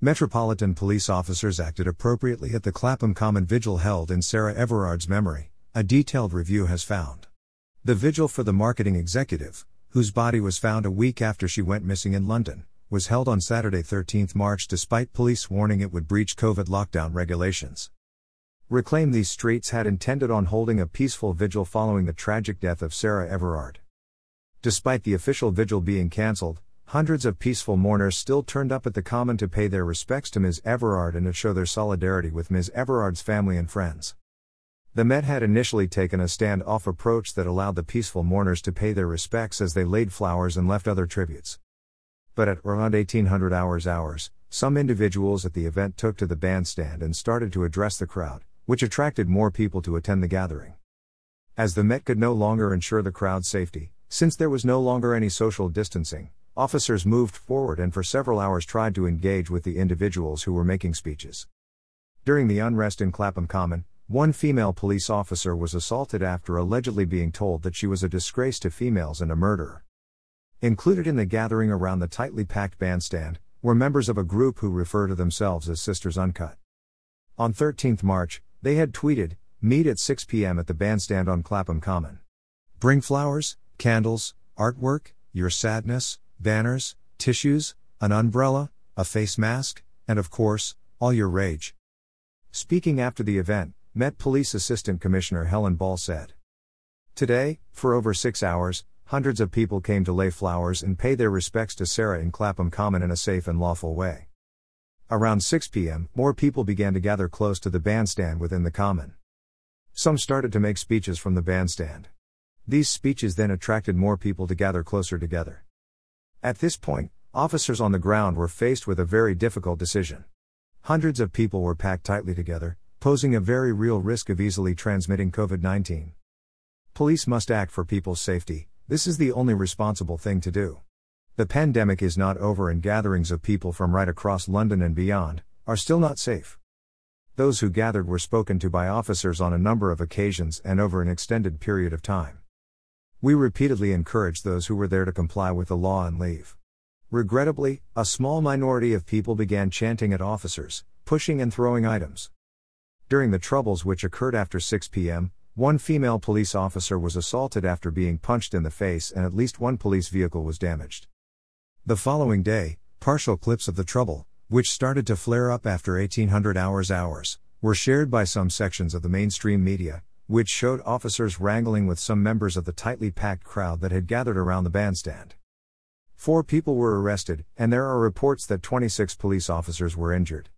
Metropolitan police officers acted appropriately at the Clapham Common vigil held in Sarah Everard's memory, a detailed review has found. The vigil for the marketing executive, whose body was found a week after she went missing in London, was held on Saturday 13 March despite police warning it would breach COVID lockdown regulations. Reclaim These Streets had intended on holding a peaceful vigil following the tragic death of Sarah Everard. Despite the official vigil being cancelled, hundreds of peaceful mourners still turned up at the Common to pay their respects to Ms. Everard and to show their solidarity with Ms. Everard's family and friends. The Met had initially taken a stand off approach that allowed the peaceful mourners to pay their respects as they laid flowers and left other tributes. But at around 1800 hours hours, some individuals at the event took to the bandstand and started to address the crowd which attracted more people to attend the gathering. As the Met could no longer ensure the crowd's safety, since there was no longer any social distancing, officers moved forward and for several hours tried to engage with the individuals who were making speeches. During the unrest in Clapham Common, one female police officer was assaulted after allegedly being told that she was a disgrace to females and a murderer. Included in the gathering around the tightly packed bandstand were members of a group who refer to themselves as Sisters Uncut. On 13 March, they had tweeted, Meet at 6 p.m. at the bandstand on Clapham Common. Bring flowers, candles, artwork, your sadness, banners, tissues, an umbrella, a face mask, and of course, all your rage. Speaking after the event, Met Police Assistant Commissioner Helen Ball said. Today, for over six hours, hundreds of people came to lay flowers and pay their respects to Sarah in Clapham Common in a safe and lawful way. Around 6 p.m., more people began to gather close to the bandstand within the common. Some started to make speeches from the bandstand. These speeches then attracted more people to gather closer together. At this point, officers on the ground were faced with a very difficult decision. Hundreds of people were packed tightly together, posing a very real risk of easily transmitting COVID 19. Police must act for people's safety, this is the only responsible thing to do. The pandemic is not over, and gatherings of people from right across London and beyond are still not safe. Those who gathered were spoken to by officers on a number of occasions and over an extended period of time. We repeatedly encouraged those who were there to comply with the law and leave. Regrettably, a small minority of people began chanting at officers, pushing and throwing items. During the troubles which occurred after 6 p.m., one female police officer was assaulted after being punched in the face and at least one police vehicle was damaged. The following day, partial clips of the trouble, which started to flare up after 1800 hours hours, were shared by some sections of the mainstream media, which showed officers wrangling with some members of the tightly packed crowd that had gathered around the bandstand. Four people were arrested, and there are reports that 26 police officers were injured.